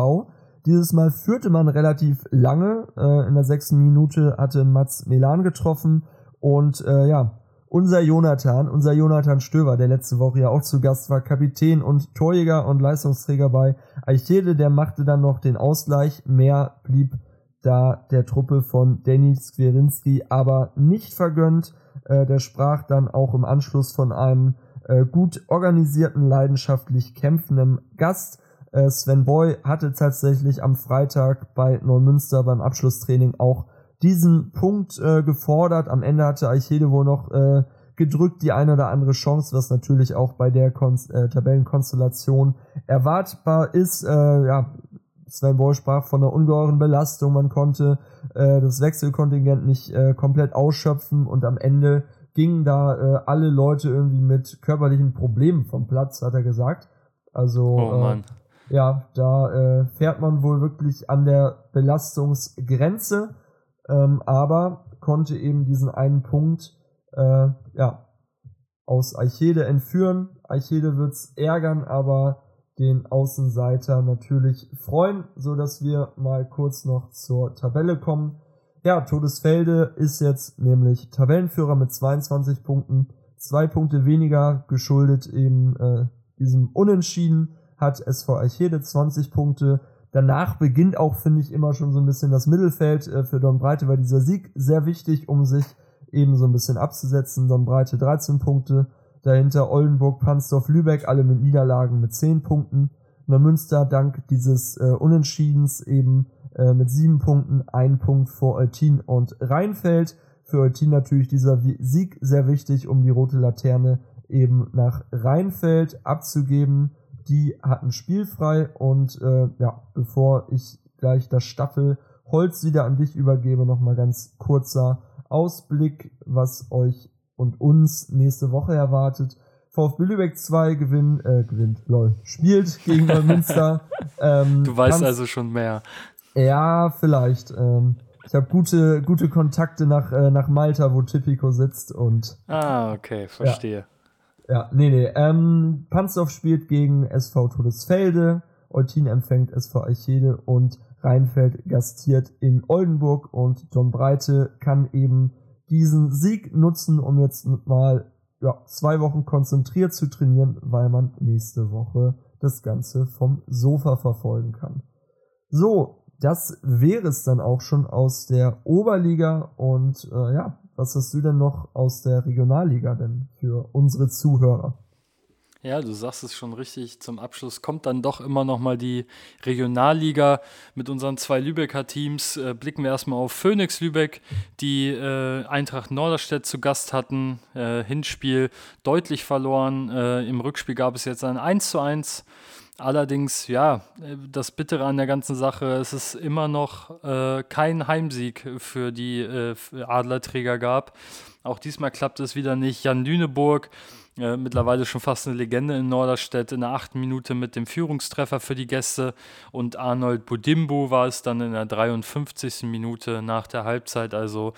Dieses Mal führte man relativ lange. Äh, in der sechsten Minute hatte Mats Melan getroffen und äh, ja, unser Jonathan, unser Jonathan Stöver, der letzte Woche ja auch zu Gast war, Kapitän und Torjäger und Leistungsträger bei Eichede, der machte dann noch den Ausgleich. Mehr blieb da der Truppe von Danny Skwerinski aber nicht vergönnt. Äh, der sprach dann auch im Anschluss von einem äh, gut organisierten, leidenschaftlich kämpfenden Gast. Äh, Sven Boy hatte tatsächlich am Freitag bei Neumünster beim Abschlusstraining auch diesen Punkt äh, gefordert. Am Ende hatte Eichede wohl noch äh, gedrückt die eine oder andere Chance, was natürlich auch bei der Kon äh, Tabellenkonstellation erwartbar ist. Äh, ja, Sven Boy sprach von einer ungeheuren Belastung. Man konnte äh, das Wechselkontingent nicht äh, komplett ausschöpfen und am Ende gingen da äh, alle Leute irgendwie mit körperlichen Problemen vom Platz, hat er gesagt. Also oh, äh, ja, da äh, fährt man wohl wirklich an der Belastungsgrenze ähm, aber konnte eben diesen einen Punkt äh, ja, aus Eichede entführen. Eichede wird's ärgern, aber den Außenseiter natürlich freuen, so dass wir mal kurz noch zur Tabelle kommen. Ja, Todesfelde ist jetzt nämlich Tabellenführer mit 22 Punkten, zwei Punkte weniger geschuldet eben äh, diesem Unentschieden hat SV Eichede 20 Punkte, danach beginnt auch, finde ich, immer schon so ein bisschen das Mittelfeld äh, für Don Breite, weil dieser Sieg sehr wichtig, um sich eben so ein bisschen abzusetzen. Don Breite 13 Punkte, dahinter Oldenburg, Pansdorf, Lübeck, alle mit Niederlagen mit 10 Punkten. Neumünster dank dieses äh, Unentschiedens eben äh, mit 7 Punkten, ein Punkt vor Eutin und Rheinfeld. Für Eutin natürlich dieser Sieg sehr wichtig, um die rote Laterne eben nach Rheinfeld abzugeben die hatten spielfrei und äh, ja, bevor ich gleich das Staffel Holz wieder an dich übergebe, nochmal ganz kurzer Ausblick, was euch und uns nächste Woche erwartet. VfB Lübeck 2 gewinnt, äh, gewinnt, lol, spielt gegen Neumünster. (laughs) ähm, du weißt also schon mehr. Ja, vielleicht. Ähm, ich habe gute, gute Kontakte nach, äh, nach Malta, wo Tipico sitzt und. Ah, okay, verstehe. Ja. Ja, nee, nee. Ähm, Panzdorf spielt gegen SV Todesfelde, Eutin empfängt SV Eichede und Rheinfeld gastiert in Oldenburg und John Breite kann eben diesen Sieg nutzen, um jetzt mal ja, zwei Wochen konzentriert zu trainieren, weil man nächste Woche das Ganze vom Sofa verfolgen kann. So, das wäre es dann auch schon aus der Oberliga und äh, ja, was hast du denn noch aus der Regionalliga denn für unsere Zuhörer? Ja, du sagst es schon richtig. Zum Abschluss kommt dann doch immer noch mal die Regionalliga mit unseren zwei Lübecker Teams. Äh, blicken wir erstmal auf Phoenix Lübeck, die äh, Eintracht Norderstedt zu Gast hatten. Äh, Hinspiel deutlich verloren. Äh, Im Rückspiel gab es jetzt ein 1 zu 1. Allerdings, ja, das Bittere an der ganzen Sache, es ist immer noch äh, kein Heimsieg für die äh, Adlerträger gab. Auch diesmal klappt es wieder nicht. Jan Lüneburg äh, mittlerweile schon fast eine Legende in Norderstedt, in der achten Minute mit dem Führungstreffer für die Gäste und Arnold Budimbo war es dann in der 53. Minute nach der Halbzeit, also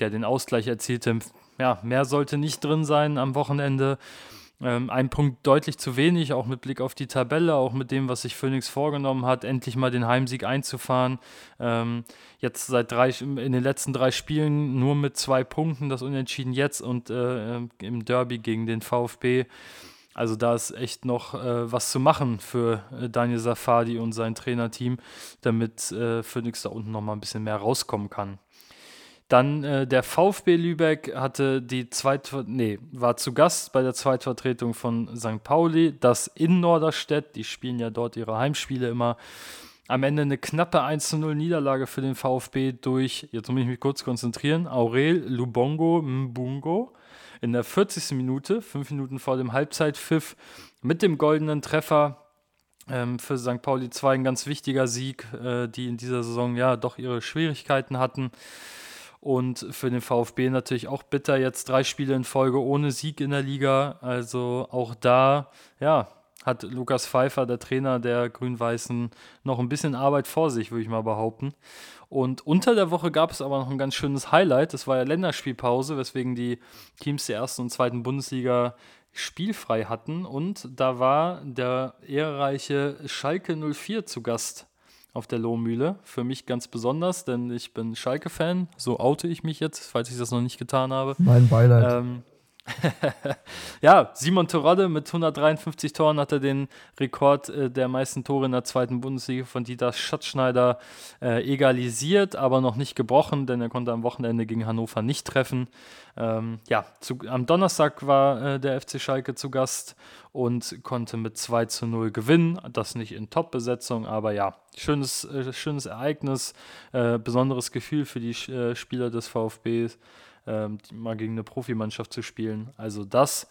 der den Ausgleich erzielte. Ja, mehr sollte nicht drin sein am Wochenende. Ähm, ein Punkt deutlich zu wenig, auch mit Blick auf die Tabelle, auch mit dem, was sich Phoenix vorgenommen hat, endlich mal den Heimsieg einzufahren. Ähm, jetzt seit drei, in den letzten drei Spielen nur mit zwei Punkten, das Unentschieden jetzt und äh, im Derby gegen den VfB. Also da ist echt noch äh, was zu machen für äh, Daniel Safadi und sein Trainerteam, damit äh, Phoenix da unten noch mal ein bisschen mehr rauskommen kann. Dann äh, der VfB Lübeck hatte die Zweit nee, war zu Gast bei der Zweitvertretung von St. Pauli, das in Norderstedt, die spielen ja dort ihre Heimspiele immer. Am Ende eine knappe 1-0 Niederlage für den VfB durch, jetzt muss ich mich kurz konzentrieren, Aurel Lubongo Mbungo in der 40. Minute, fünf Minuten vor dem Halbzeitpfiff, mit dem goldenen Treffer ähm, für St. Pauli 2 ein ganz wichtiger Sieg, äh, die in dieser Saison ja doch ihre Schwierigkeiten hatten. Und für den VfB natürlich auch bitter, jetzt drei Spiele in Folge ohne Sieg in der Liga. Also auch da, ja, hat Lukas Pfeiffer, der Trainer der Grün-Weißen, noch ein bisschen Arbeit vor sich, würde ich mal behaupten. Und unter der Woche gab es aber noch ein ganz schönes Highlight. Das war ja Länderspielpause, weswegen die Teams der ersten und zweiten Bundesliga spielfrei hatten. Und da war der ehrreiche Schalke 04 zu Gast auf der Lohmühle. Für mich ganz besonders, denn ich bin Schalke-Fan. So oute ich mich jetzt, falls ich das noch nicht getan habe. Mein Beileid. Ähm, (laughs) ja, Simon Terodde mit 153 Toren hat er den Rekord äh, der meisten Tore in der zweiten Bundesliga von Dieter Schatzschneider äh, egalisiert, aber noch nicht gebrochen, denn er konnte am Wochenende gegen Hannover nicht treffen. Ähm, ja, zu, am Donnerstag war äh, der FC Schalke zu Gast und konnte mit 2 zu 0 gewinnen. Das nicht in Top-Besetzung, aber ja, schönes, äh, schönes Ereignis, äh, besonderes Gefühl für die äh, Spieler des VfBs ähm, mal gegen eine Profimannschaft zu spielen. Also das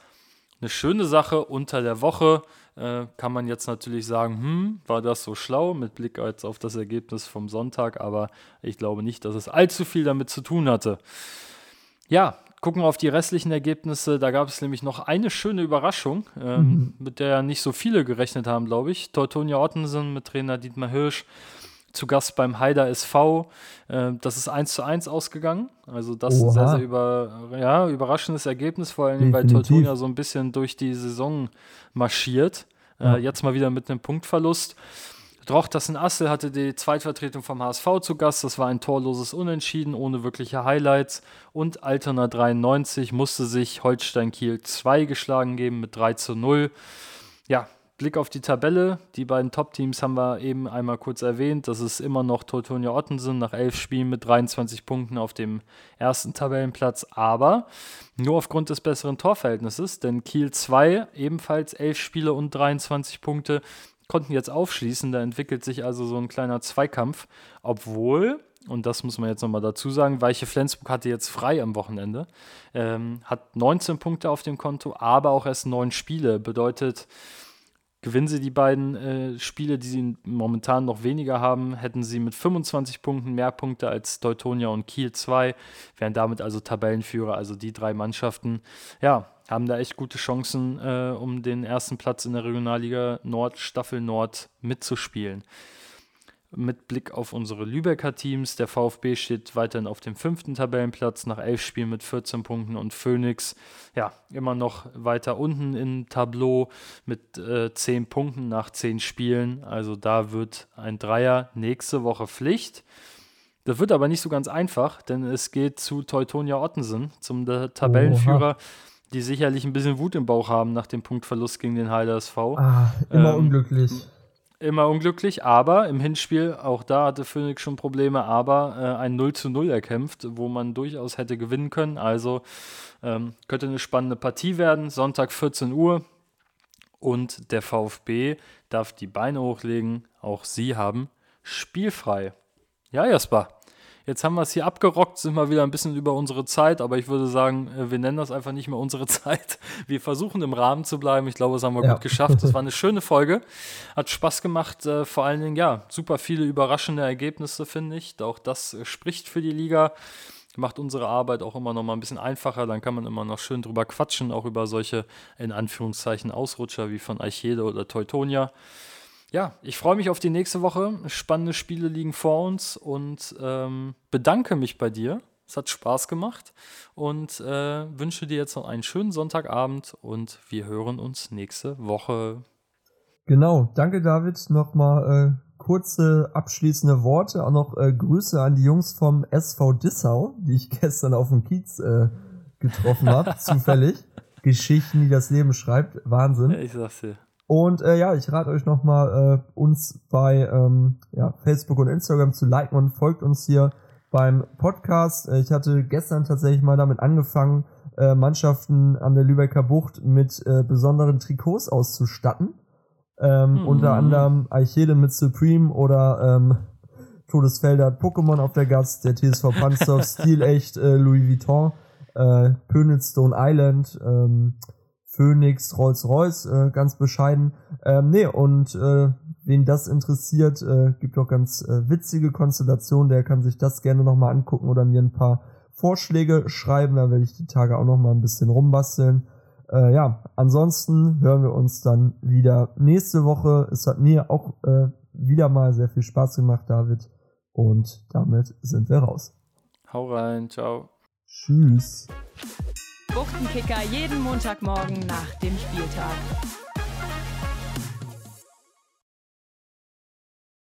eine schöne Sache unter der Woche. Äh, kann man jetzt natürlich sagen, hm, war das so schlau mit Blick jetzt auf das Ergebnis vom Sonntag, aber ich glaube nicht, dass es allzu viel damit zu tun hatte. Ja, gucken wir auf die restlichen Ergebnisse. Da gab es nämlich noch eine schöne Überraschung, ähm, mhm. mit der nicht so viele gerechnet haben, glaube ich. Teutonia Ottensen mit Trainer Dietmar Hirsch zu Gast beim Haider SV. Äh, das ist 1 zu 1 ausgegangen. Also das ist ein sehr, sehr über, ja, überraschendes Ergebnis, vor allem weil Teutonia so ein bisschen durch die Saison marschiert. Äh, ja. jetzt mal wieder mit einem Punktverlust. Drochtersen Assel hatte die Zweitvertretung vom HSV zu Gast. Das war ein torloses Unentschieden ohne wirkliche Highlights. Und Altona 93 musste sich Holstein Kiel 2 geschlagen geben mit 3 zu 0. Ja, Blick auf die Tabelle. Die beiden Top-Teams haben wir eben einmal kurz erwähnt. Das ist immer noch Teutonia Ottensen nach elf Spielen mit 23 Punkten auf dem ersten Tabellenplatz, aber nur aufgrund des besseren Torverhältnisses, denn Kiel 2 ebenfalls elf Spiele und 23 Punkte konnten jetzt aufschließen. Da entwickelt sich also so ein kleiner Zweikampf, obwohl und das muss man jetzt nochmal dazu sagen, Weiche Flensburg hatte jetzt frei am Wochenende, ähm, hat 19 Punkte auf dem Konto, aber auch erst neun Spiele. Bedeutet, Gewinnen sie die beiden äh, Spiele, die sie momentan noch weniger haben, hätten sie mit 25 Punkten mehr Punkte als Teutonia und Kiel 2, wären damit also Tabellenführer. Also die drei Mannschaften, ja, haben da echt gute Chancen, äh, um den ersten Platz in der Regionalliga Nord, Staffel Nord mitzuspielen mit Blick auf unsere Lübecker Teams. Der VfB steht weiterhin auf dem fünften Tabellenplatz nach elf Spielen mit 14 Punkten und Phoenix ja immer noch weiter unten im Tableau mit äh, 10 Punkten nach 10 Spielen. Also da wird ein Dreier nächste Woche Pflicht. Das wird aber nicht so ganz einfach, denn es geht zu Teutonia Ottensen, zum Tabellenführer. Oha die sicherlich ein bisschen Wut im Bauch haben nach dem Punktverlust gegen den Heider SV. Ah, immer ähm, unglücklich. Immer unglücklich, aber im Hinspiel, auch da hatte Phoenix schon Probleme, aber äh, ein 0 zu 0 erkämpft, wo man durchaus hätte gewinnen können. Also ähm, könnte eine spannende Partie werden. Sonntag 14 Uhr und der VfB darf die Beine hochlegen. Auch sie haben spielfrei. Ja, Jasper. Jetzt haben wir es hier abgerockt, sind wir wieder ein bisschen über unsere Zeit, aber ich würde sagen, äh, wir nennen das einfach nicht mehr unsere (laughs) Zeit. Wir versuchen im Rahmen zu bleiben. Ich glaube, das haben wir ja. gut geschafft. Das war eine schöne Folge. Hat Spaß gemacht. Äh, vor allen Dingen, ja, super viele überraschende Ergebnisse, finde ich. Auch das äh, spricht für die Liga macht unsere Arbeit auch immer noch mal ein bisschen einfacher. Dann kann man immer noch schön drüber quatschen, auch über solche in Anführungszeichen Ausrutscher wie von Eichede oder Teutonia ja, ich freue mich auf die nächste Woche. Spannende Spiele liegen vor uns und ähm, bedanke mich bei dir. Es hat Spaß gemacht und äh, wünsche dir jetzt noch einen schönen Sonntagabend und wir hören uns nächste Woche. Genau, danke David. Nochmal äh, kurze abschließende Worte. Auch noch äh, Grüße an die Jungs vom SV Dissau, die ich (laughs) gestern auf dem Kiez äh, getroffen habe, (laughs) zufällig. Geschichten, die das Leben schreibt. Wahnsinn. Ich sag's dir. Und äh, ja, ich rate euch nochmal, äh, uns bei ähm, ja, Facebook und Instagram zu liken und folgt uns hier beim Podcast. Äh, ich hatte gestern tatsächlich mal damit angefangen, äh, Mannschaften an der Lübecker Bucht mit äh, besonderen Trikots auszustatten. Ähm, mhm. Unter anderem Eichede mit Supreme oder ähm, Todesfelder hat Pokémon auf der Gast, der TSV Panzer, (laughs) Stilecht, äh, Louis Vuitton, äh, Pönitz Stone Island, ähm, Phoenix, Rolls-Royce, äh, ganz bescheiden. Ähm, nee, und äh, wen das interessiert, äh, gibt auch ganz äh, witzige Konstellationen, der kann sich das gerne nochmal angucken oder mir ein paar Vorschläge schreiben, da werde ich die Tage auch nochmal ein bisschen rumbasteln. Äh, ja, ansonsten hören wir uns dann wieder nächste Woche. Es hat mir auch äh, wieder mal sehr viel Spaß gemacht, David. Und damit sind wir raus. Hau rein, ciao. Tschüss. Buchtenkicker jeden Montagmorgen nach dem Spieltag.